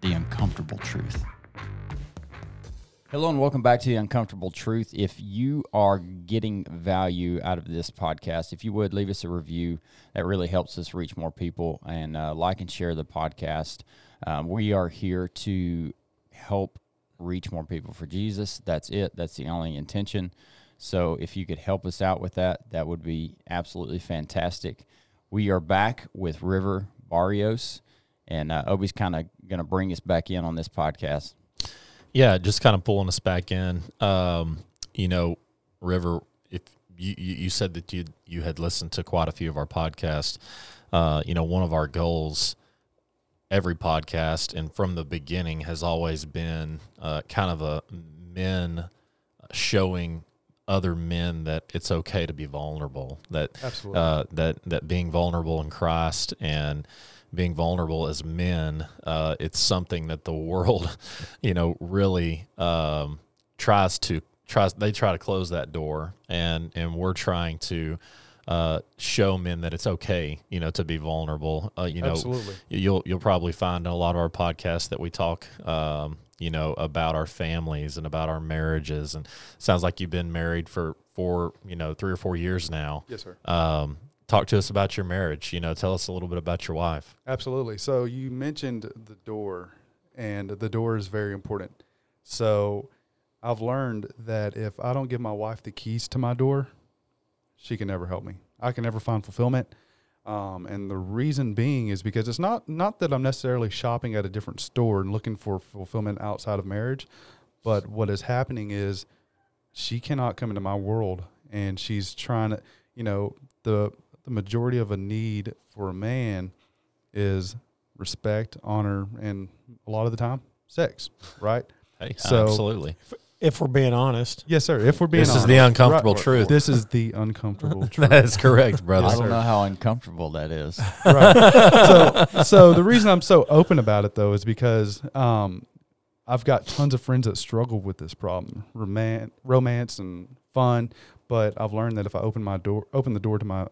the uncomfortable truth. Hello and welcome back to the Uncomfortable Truth. If you are getting value out of this podcast, if you would leave us a review, that really helps us reach more people and uh, like and share the podcast. Um, we are here to help reach more people for Jesus. That's it. That's the only intention. So if you could help us out with that, that would be absolutely fantastic. We are back with River Barrios, and uh, Obi's kind of going to bring us back in on this podcast. Yeah, just kind of pulling us back in. Um, you know, River, if you, you said that you you had listened to quite a few of our podcasts, uh, you know, one of our goals every podcast and from the beginning has always been uh, kind of a men showing other men that it's okay to be vulnerable. That Absolutely. uh, that that being vulnerable in Christ and being vulnerable as men, uh, it's something that the world, you know, really um, tries to tries. They try to close that door, and and we're trying to uh, show men that it's okay, you know, to be vulnerable. Uh, you know, Absolutely. you'll you'll probably find in a lot of our podcasts that we talk, um, you know, about our families and about our marriages. And sounds like you've been married for four, you know three or four years now. Yes, sir. Um, talk to us about your marriage. You know, tell us a little bit about your wife. Absolutely. So you mentioned the door, and the door is very important. So I've learned that if I don't give my wife the keys to my door, she can never help me. I can never find fulfillment. Um, and the reason being is because it's not not that I'm necessarily shopping at a different store and looking for fulfillment outside of marriage, but what is happening is she cannot come into my world, and she's trying to, you know, the the majority of a need for a man is respect, honor, and a lot of the time, sex. Right? Hey, So- absolutely. If we're being honest. Yes, sir. If we're being This is the uncomfortable Right. truth. This is the uncomfortable truth. That is correct, brother. I don't know how uncomfortable that is. right. So, so the reason I'm so open about it though is because um, I've got tons of friends that struggle with this problem, roman- romance and fun. But I've learned that if I open my door, open the door to my,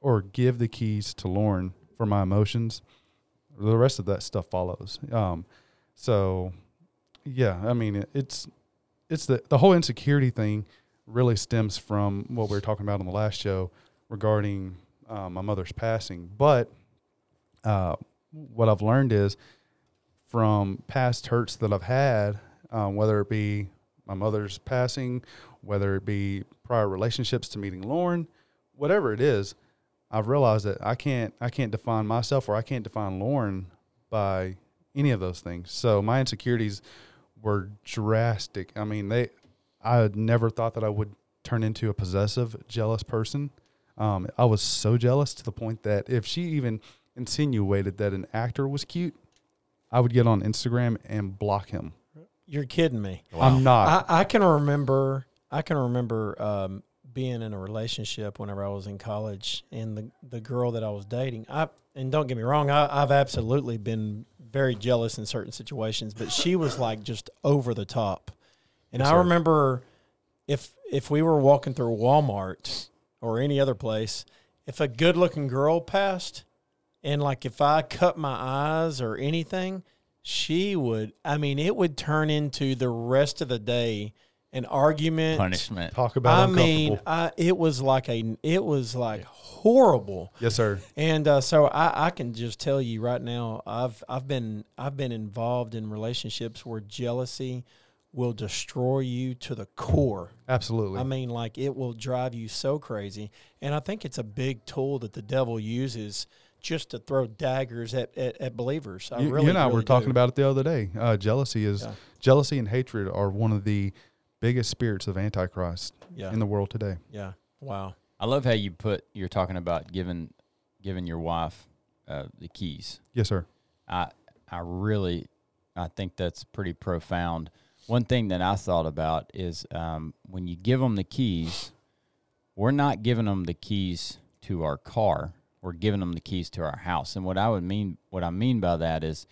or give the keys to Lauren for my emotions, the rest of that stuff follows. Um, so, yeah, I mean, it, it's it's the the whole insecurity thing really stems from what we were talking about on the last show regarding uh, my mother's passing. But uh, what I've learned is from past hurts that I've had, um, whether it be my mother's passing, whether it be prior relationships to meeting Lauren, whatever it is, I've realized that I can't I can't define myself or I can't define Lauren by any of those things. So my insecurities were drastic. I mean, they I had never thought that I would turn into a possessive, jealous person. Um, I was so jealous to the point that if she even insinuated that an actor was cute, I would get on Instagram and block him. You're kidding me. I'm not. I, I can remember. I can remember um, being in a relationship whenever I was in college, and the the girl that I was dating. I and don't get me wrong. I, I've absolutely been very jealous in certain situations, but she was like just over the top. And Yes, I remember if if we were walking through Walmart or any other place, if a good looking girl passed, and like if I cut my eyes or anything, she would. I mean, it would turn into the rest of the day an argument. Punishment. Talk about I mean, I, it was like a. It was like horrible. yes, sir. And uh, so I, I can just tell you right now, I've I've been I've been involved in relationships where jealousy will destroy you to the core. Absolutely. I mean, like it will drive you so crazy. And I think it's a big tool that the devil uses just to throw daggers at, at, at believers. I you, really, you and I really were talking do. about it the other day. Uh, jealousy is Yeah. jealousy and hatred are one of the biggest spirits of Antichrist Yeah. in the world today. yeah. Wow. I love how you put you're talking about giving giving your wife uh, the keys. Yes, sir. I I really, I think that's pretty profound. One thing that I thought about is um, when you give them the keys, we're not giving them the keys to our car. We're giving them the keys to our house. And what I would mean, what I mean by that is,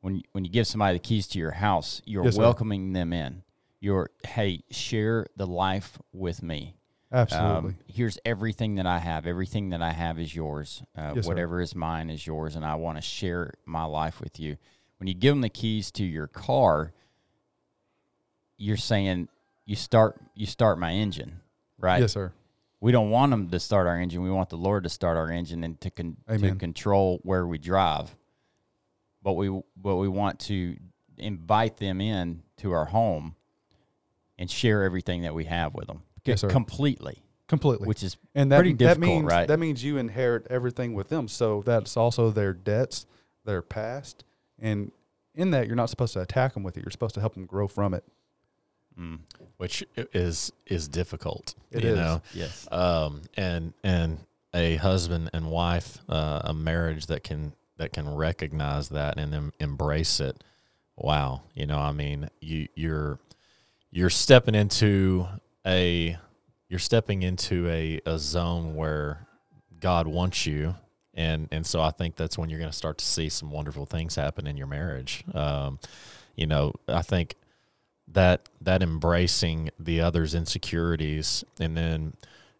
when when you give somebody the keys to your house, you're Yes, sir. welcoming them in. You're hey, share the life with me. Absolutely. Um, here's everything that I have. Everything that I have is yours. Uh, Yes, sir. whatever is mine is yours, and I want to share my life with you. When you give them the keys to your car, you're saying you start you start my engine, right? yes, sir. We don't want them to start our engine. We want the Lord to start our engine and to con- to control where we drive. But we but we want to invite them in to our home and share everything that we have with them Yes, sir. completely, Completely. which is and that, pretty that difficult, means right? that means you inherit everything with them. So that's also their debts, their past, and in that you're not supposed to attack them with it. You're supposed to help them grow from it. mm, which is is difficult. It you is. know, yes, um, and and a husband and wife, uh, a marriage that can that can recognize that and em- embrace it. Wow, you know, I mean, you you're you're stepping into a you're stepping into a, a zone where God wants you. And, and so I think that's when you're going to start to see some wonderful things happen in your marriage. Um, you know, I think that that embracing the other's insecurities and then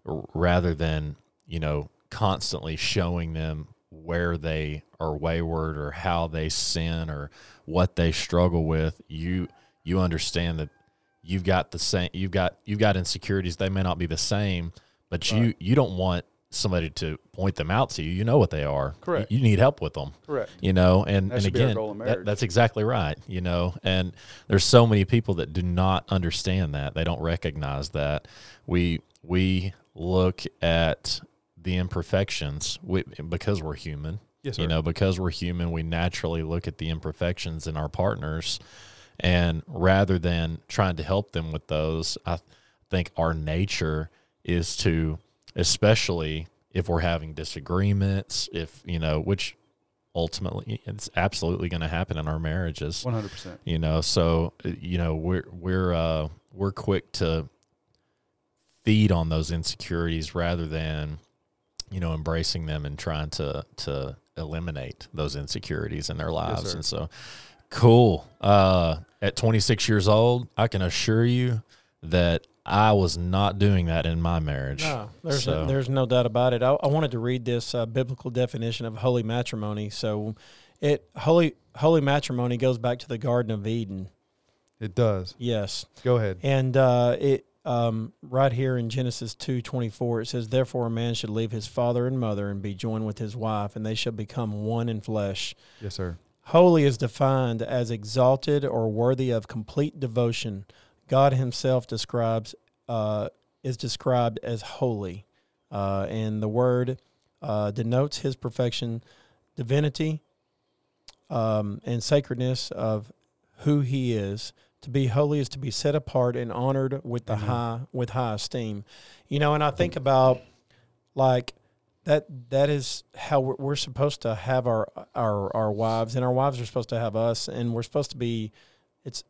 rather than you know constantly showing them where they are wayward or how they sin or what they struggle with you you understand that you've got the same you've got you've got insecurities. They may not be the same but you Right. you don't want somebody to point them out to you. You know what they are. Correct. you, you need help with them. Correct. you know and, That and should be our again that- that's exactly right you know and there's so many people that do not understand that. They don't recognize that. We we look at the imperfections. We, because we're human Yes, you know because we're human we naturally look at the imperfections in our partners and rather than trying to help them with those i think our nature is to especially if we're having disagreements if you know which ultimately it's absolutely going to happen in our marriages One hundred percent. you know so you know we're we're uh we're quick to feed on those insecurities rather than you know embracing them and trying to to eliminate those insecurities in their lives sir. and so cool uh at 26 years old i can assure you that i was not doing that in my marriage No, there's So- there's no doubt about it. I, I wanted to read this uh, biblical definition of holy matrimony. So, it holy holy matrimony goes back to the Garden of Eden. It does. Yes, Go ahead. and uh, it um, right here in Genesis two twenty four it says, "Therefore a man should leave his father and mother and be joined with his wife, and they shall become one in flesh." Yes, sir. Holy is defined as exalted or worthy of complete devotion. God Himself describes uh, is described as holy, uh, and the word uh, denotes His perfection, divinity, um, and sacredness of who He is. To be holy is to be set apart and honored with the Amen. high with high esteem. You know, and I think about like that that is how we're, we're supposed to have our our our wives and our wives are supposed to have us and we're supposed to be it's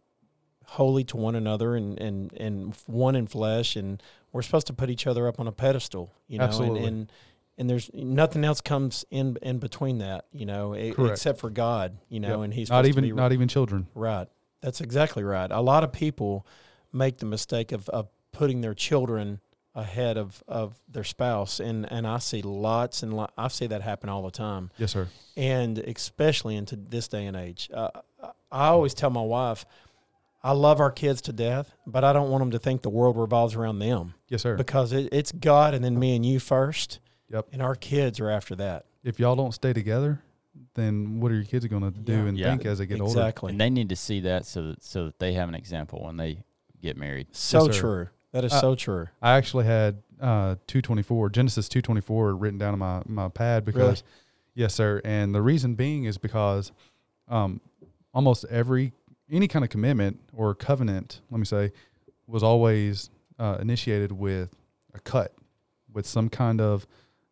holy to one another and and and one in flesh and we're supposed to put each other up on a pedestal you know Absolutely. and and and there's nothing else comes in in between that you know except for God you know Yep. and he's Not even to be not even children. Right. That's exactly right. A lot of people make the mistake of, of putting their children ahead of, of their spouse and, and I see lots and lo- I see that happen all the time Yes, sir. and especially into this day and age. Uh, I always tell my wife, I love our kids to death, but I don't want them to think the world revolves around them Yes, sir. because it, it's God and then me and you first, Yep. and our kids are after that. If y'all don't stay together, then what are your kids going to do Yeah. and Yeah. think as they get older? Exactly. and they need to see that so that so that they have an example when they get married. So Yes, true. That is Uh, so true. I actually had uh, 224 Genesis 224 written down on my my pad because Really? yes sir and the reason being is because um, almost every any kind of commitment or covenant let me say was always uh, initiated with a cut with some kind of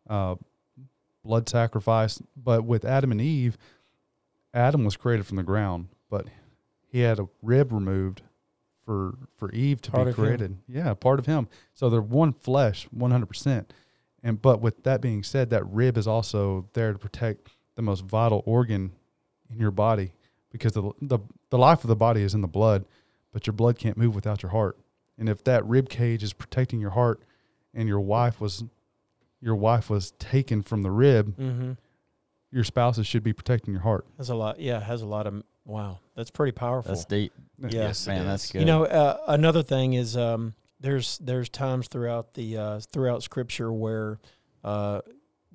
uh, blood sacrifice but with Adam and Eve Adam was created from the ground, but he had a rib removed for for Eve to Part be of him. created. Yeah, part of him. So they're one flesh, one hundred percent. And but with that being said, that rib is also there to protect the most vital organ in your body because the the the life of the body is in the blood, but your blood can't move without your heart. And if that rib cage is protecting your heart, and your wife was your wife was taken from the rib, Mm-hmm. your spouses should be protecting your heart. That's a lot. Yeah, has a lot of. Wow, that's pretty powerful. That's deep. Yeah. Yes, Man, that's good. You know, uh, another thing is um, there's there's times throughout the uh, throughout Scripture where uh,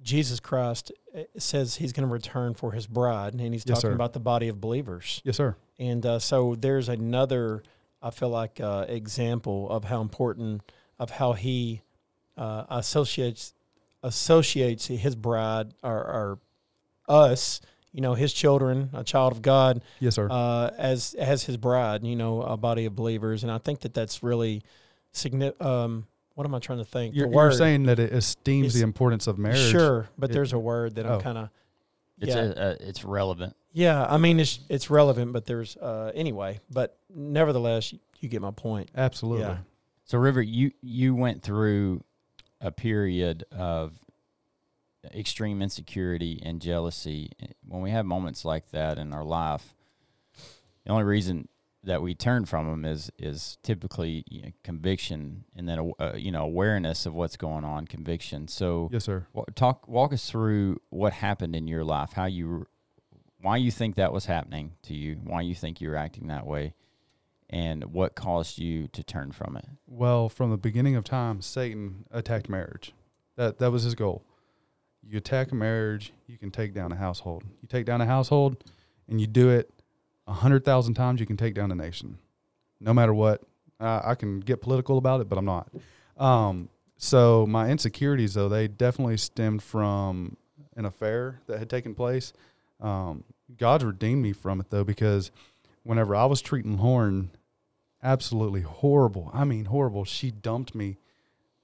Jesus Christ uh, says He's going to return for His bride, and He's Yes, talking sir. about the body of believers. Yes, sir. And uh, so there's another, I feel like, uh, example of how important of how He uh, associates associates His bride or, or us, you know, His children, a child of God, Yes, sir. uh, as as his bride, you know, a body of believers, and I think that that's really significant. Um, what am I trying to think? you're, you're saying that it esteems It's- the importance of marriage. sure, but It- there's a word that I'm oh. kind of it's yeah, a, uh, it's relevant. yeah. I mean, it's it's relevant, but there's uh, anyway. But nevertheless, you, you get my point. Absolutely. Yeah. So, River, you you went through a period of extreme insecurity and jealousy. When we have moments like that in our life, the only reason that we turn from them is is typically you know, conviction and then uh, you know awareness of what's going on, conviction. So, Yes, sir. wa- talk walk us through what happened in your life, how you why you think that was happening to you, why you think you're acting that way, and what caused you to turn from it. Well, from the beginning of time, Satan attacked marriage. That that was his goal. You attack a marriage, you can take down a household. You take down a household, and you do it a hundred thousand times, you can take down a nation. No matter what, uh, I can get political about it, but I'm not. Um, so my insecurities, though, they definitely stemmed from an affair that had taken place. Um, God's redeemed me from it though, because whenever I was treating Lauren absolutely horrible. I mean, horrible. She dumped me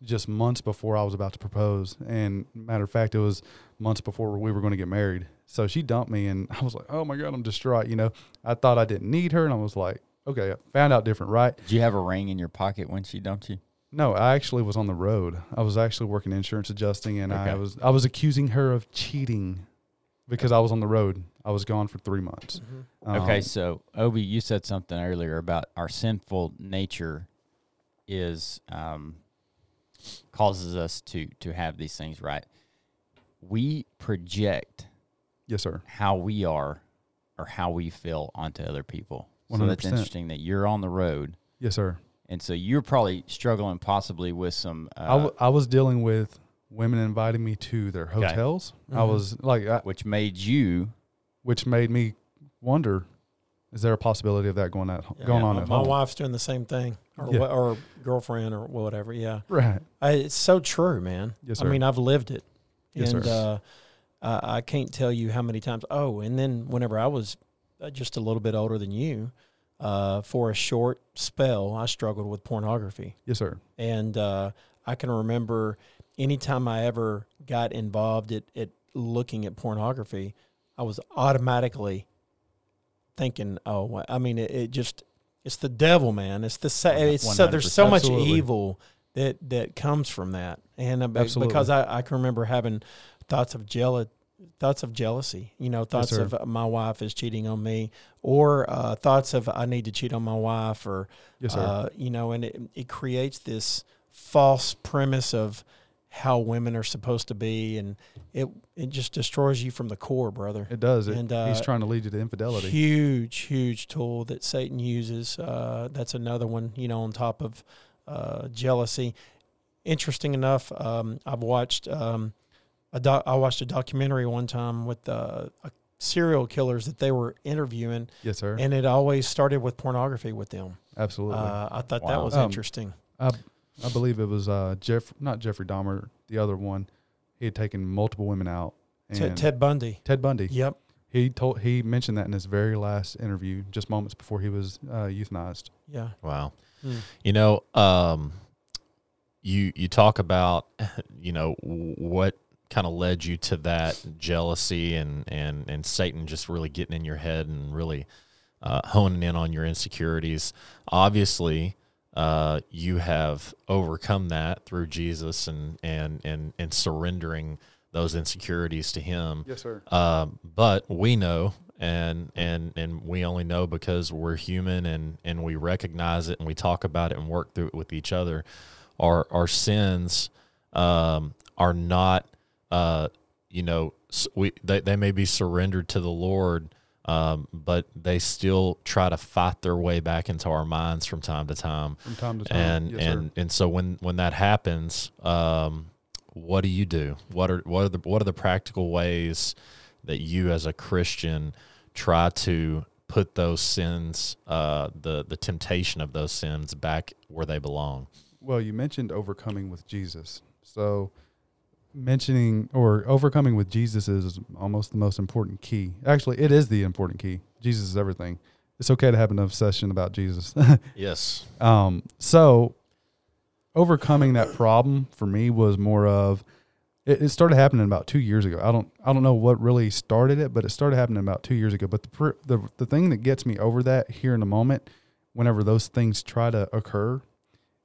just months before I was about to propose. And matter of fact, it was months before we were going to get married. So she dumped me, and I was like, oh my God, I'm distraught. You know, I thought I didn't need her, and I was like, okay, I found out different, right? Did you have a ring in your pocket when she dumped you? No, I actually was on the road. I was actually working insurance adjusting, and I was I was accusing her of cheating because I was on the road. I was gone for three months. okay, Um, so Obi, you said something earlier about our sinful nature is um, causes us to to have these things right. We project yes, sir. how we are or how we feel onto other people. So that's interesting that you're on the road, Yes, sir. and so you're probably struggling possibly with some. Uh, I, w- I was dealing with women inviting me to their Okay. hotels. I was like, I, which made you which made me wonder: Is there a possibility of that going at Yeah. going on my, at my home? wife's doing the same thing, or Yeah. wha- or girlfriend or whatever. Yeah, Right. I, it's so true, man. Yes, sir. I mean, I've lived it, Yes, and sir. uh, I, I can't tell you how many times. Oh, and then whenever I was uh, just a little bit older than you, uh, for a short spell, I struggled with pornography, Yes, sir. and uh, I can remember anytime I ever got involved at, at looking at pornography, I was automatically thinking, "Oh, I mean, it, it just." It's the devil, man. It's the sa- it's so there's so much Absolutely. evil that that comes from that, and uh, Absolutely. because I, I can remember having thoughts of jealous thoughts of jealousy you know thoughts sir. of uh, my wife is cheating on me or uh, thoughts of i need to cheat on my wife or Yes, uh, you know and it, it creates this false premise of how women are supposed to be and it it just destroys you from the core brother it does. It, and, uh, he's trying to lead you to infidelity. huge huge tool that satan uses uh, that's another one you know on top of uh, jealousy interesting enough um, i've watched um, a doc- i watched a documentary one time with uh, a serial killers that they were interviewing yes, sir. and it always started with pornography with them Absolutely. uh, i thought that was Um, interesting I I believe it was uh Jeff, not Jeffrey Dahmer, the other one. He had taken multiple women out. And Ted, Ted bundy Ted Bundy. yep He told he mentioned that in his very last interview, just moments before he was uh, euthanized. yeah Wow. Hmm. You know, um, you you talk about, you know, what kind of led you to that jealousy and and and Satan just really getting in your head and really uh, honing in on your insecurities. Obviously, uh, you have overcome that through Jesus and and and and surrendering those insecurities to Him. Yes, sir. Um, but we know, and and and we only know because we're human, and and we recognize it, and we talk about it, and work through it with each other. Our our sins um, are not, uh, you know, we they they may be surrendered to the Lord. Um, but they still try to fight their way back into our minds from time to time From time to time. and yes, sir. and and so when when that happens, um, what do you do? What are what are the what are the practical ways that you as a Christian try to put those sins, uh, the the temptation of those sins, back where they belong? Well, you mentioned overcoming with Jesus. So, mentioning or overcoming with Jesus is almost the most important key. Actually, it is the important key. Jesus is everything. It's okay to have an obsession about Jesus. Yes. um, so, overcoming that problem for me was more of it, it started happening about two years ago. I don't I don't know what really started it, but it started happening about two years ago. But the pr- the the thing that gets me over that here in a moment, whenever those things try to occur,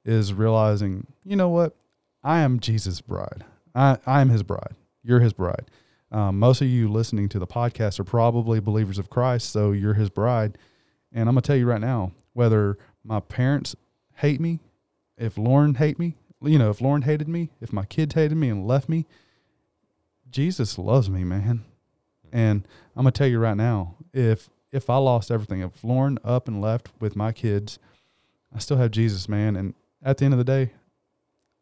is realizing you know what I am Jesus' bride. I I am His bride. You're His bride. Um, most of you listening to the podcast are probably believers of Christ, so you're His bride. And I'm gonna tell you right now, whether my parents hate me, if Lauren hate me, you know, if Lauren hated me, if my kids hated me and left me, Jesus loves me, man. And I'm gonna tell you right now, if if I lost everything, if Lauren up and left with my kids, I still have Jesus, man. And at the end of the day,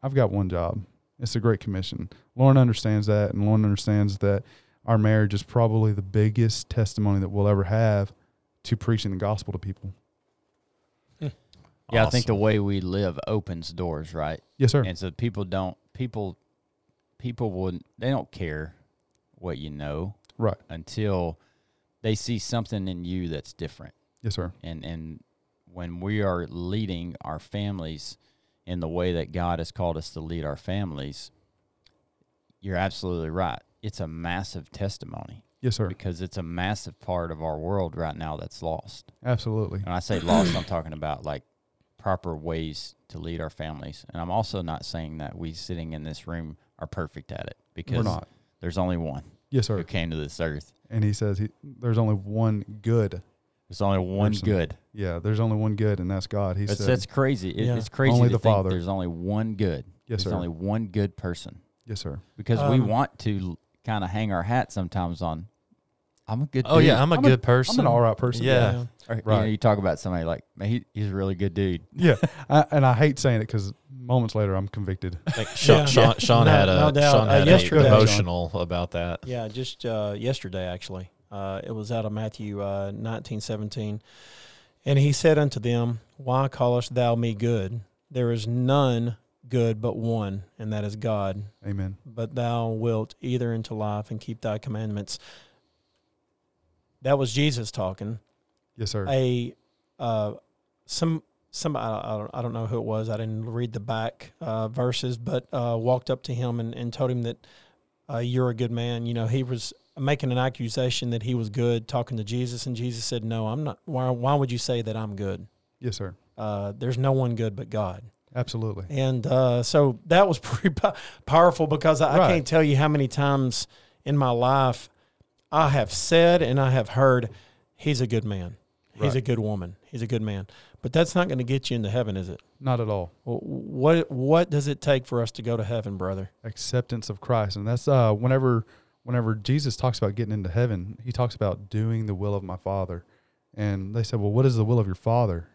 I've got one job. It's a great commission. Lauren understands that, and Lauren understands that our marriage is probably the biggest testimony that we'll ever have to preaching the gospel to people. Hmm. Yeah, I think the way we live opens doors, right? Yes, sir. And so people don't people people wouldn't they don't care what you know Right. until they see something in you that's different. Yes, sir. And and when we are leading our families in the way that God has called us to lead our families, you're absolutely right. It's a massive testimony Yes, sir. because it's a massive part of our world right now that's lost. Absolutely. When I say lost, I'm talking about like proper ways to lead our families. And I'm also not saying that we sitting in this room are perfect at it because We're not. there's only one Yes, sir. who came to this earth. And he says he, there's only one good. There's only one Person. good. Yeah, there's only one good, and that's God. He That's, said, that's crazy. It, Yeah. It's crazy Only to the think Father. there's only one good. yes, there's sir. only one good person yes, sir. because we Um, want to kind of hang our hat sometimes on. I'm a good. Oh dude. yeah, I'm a I'm a- good person. I'm an all right person. Yeah. Or, you, know, right. you talk about somebody like, man, he, he's a really good dude. Yeah. I, and I hate saying it because moments later I'm convicted. I think Sean, Yeah. Sean, Sean No- had a no doubt. Sean Uh, had yesterday- a emotional about that. Yeah, just uh, yesterday actually. Uh, it was out of Matthew uh, nineteen seventeen, and he said unto them, Why callest thou me good? There is none good but one, and that is God. Amen. But thou wilt either into life and keep thy commandments. That was Jesus talking. Yes, sir. a uh, some some I, I don't I don't know who it was. I didn't read the back uh, verses, but uh, walked up to him and, and told him that uh, you're a good man. You know, he was making an accusation that he was good, talking to Jesus, and Jesus said, "No, I'm not. Why? Why would you say that I'm good? yes, sir. Uh, there's no one good but God." Absolutely. And uh, so that was pretty po- powerful because I, I can't tell you how many times in my life I have said and I have heard, "He's a good man. He's Right. a good woman. He's a good man." But that's not going to get you into heaven, is it? Not at all. Well, what What does it take for us to go to heaven, brother? Acceptance of Christ. And that's uh whenever whenever Jesus talks about getting into heaven, he talks about doing the will of my Father. And they said, Well, what is the will of your Father?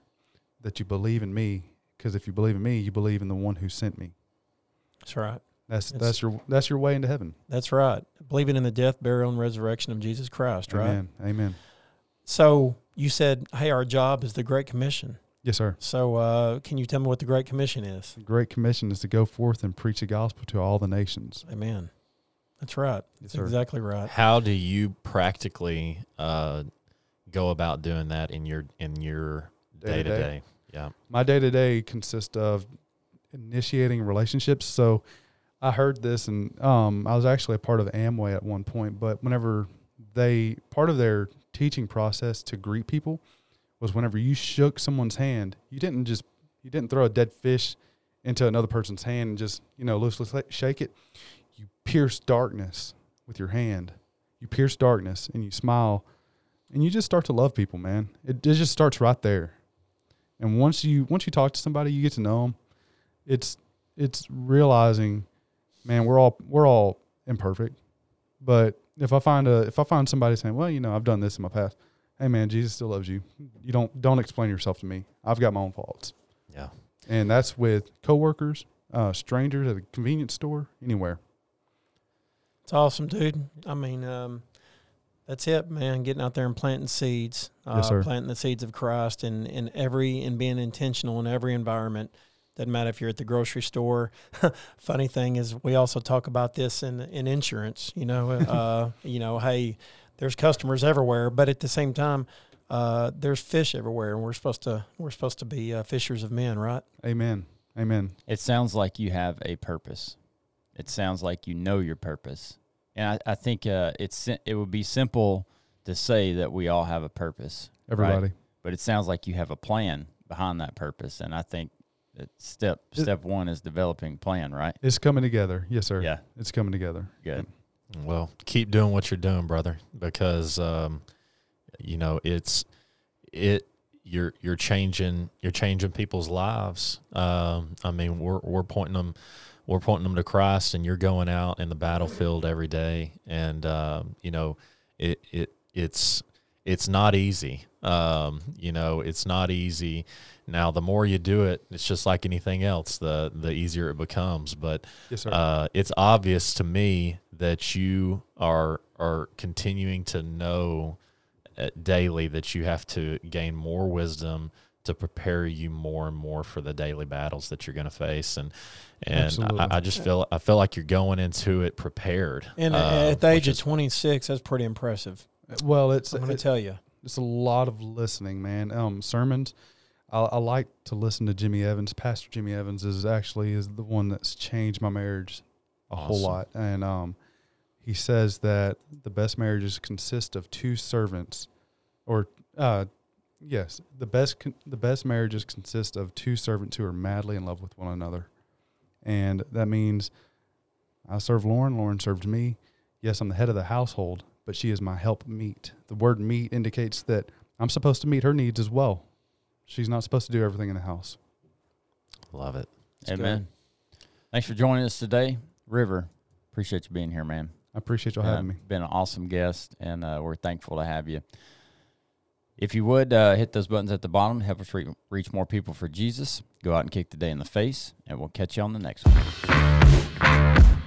That you believe in me. Because if you believe in me, you believe in the one who sent me. That's right. That's It's- that's your that's your way into heaven. That's right. Believing in the death, burial, and resurrection of Jesus Christ. Right. Amen. Amen. So you said, "Hey, our job is the Great Commission." Yes, sir. So uh, can you tell me what the Great Commission is? The Great Commission is to go forth and preach the gospel to all the nations. Amen. That's right. Yes, That's sir. exactly right. How do you practically uh, go about doing that in your in your day to Day-to-day? day? Yeah. My day to day consists of initiating relationships. So I heard this, and um, I was actually a part of Amway at one point. But whenever they part of their teaching process to greet people was whenever you shook someone's hand, you didn't just you didn't throw a dead fish into another person's hand and just you know loosely shake it. Pierce darkness with your hand. You pierce darkness and you smile, and you just start to love people, man. It, it just starts right there. And once you once you talk to somebody, you get to know them. It's it's realizing, man, we're all we're all imperfect, but if I find a if I find somebody saying, well, you know, I've done this in my past, hey man, Jesus still loves you. You don't don't explain yourself to me. I've got my own faults. Yeah. And that's with coworkers, uh, strangers at a convenience store, anywhere. It's awesome, dude. I mean, um, that's it, man. Getting out there and planting seeds, uh, Yes, sir. planting the seeds of Christ, in in every and being intentional in every environment. Doesn't matter if you're at the grocery store. Funny thing is, we also talk about this in in insurance. You know, uh, you know, hey, there's customers everywhere, but at the same time, uh, there's fish everywhere, and we're supposed to we're supposed to be uh, fishers of men, right? Amen. Amen. It sounds like you have a purpose. It sounds like you know your purpose, and I, I think uh, it's it would be simple to say that we all have a purpose, right? Everybody. But it sounds like you have a plan behind that purpose, and I think that step It- step one is developing plan, right? It's coming together. Yes, sir. Yeah, It's coming together. good. Well, keep doing what you're doing, brother, because um, you know it's it you're you're changing you're changing people's lives. Um, I mean, we're we're pointing them we're pointing them to Christ, and you're going out in the battlefield every day, and um, you know it it it's it's not easy. Um, you know, it's not easy. Now, the more you do it, it's just like anything else. The the easier it becomes, but Yes, uh, it's obvious to me that you are are continuing to know uh, daily that you have to gain more wisdom to prepare you more and more for the daily battles that you're going to face and and I, I just feel I feel like you're going into it prepared. And uh, at the age which of is- 26, that's pretty impressive. well, it's I'm going to it- tell you. it's a lot of listening, man. Um, sermons. I, I like to listen to Jimmy Evans. Pastor Jimmy Evans is actually is the one that's changed my marriage a whole lot, and um, he says that the best marriages consist of two servants, or uh, yes, the best con- the best marriages consist of two servants who are madly in love with one another, and that means I serve Lauren. Lauren serves me. Yes, I'm the head of the household, but she is my help meet. The word meet indicates that I'm supposed to meet her needs as well. She's not supposed to do everything in the house. love it. It's Amen. Thanks for joining us today, River. Appreciate you being here, man. I appreciate y'all Uh, having me. Been an awesome guest, and uh, we're thankful to have you. If you would uh, hit those buttons at the bottom, help us re- reach more people for Jesus. Go out and kick the day in the face, and we'll catch you on the next one.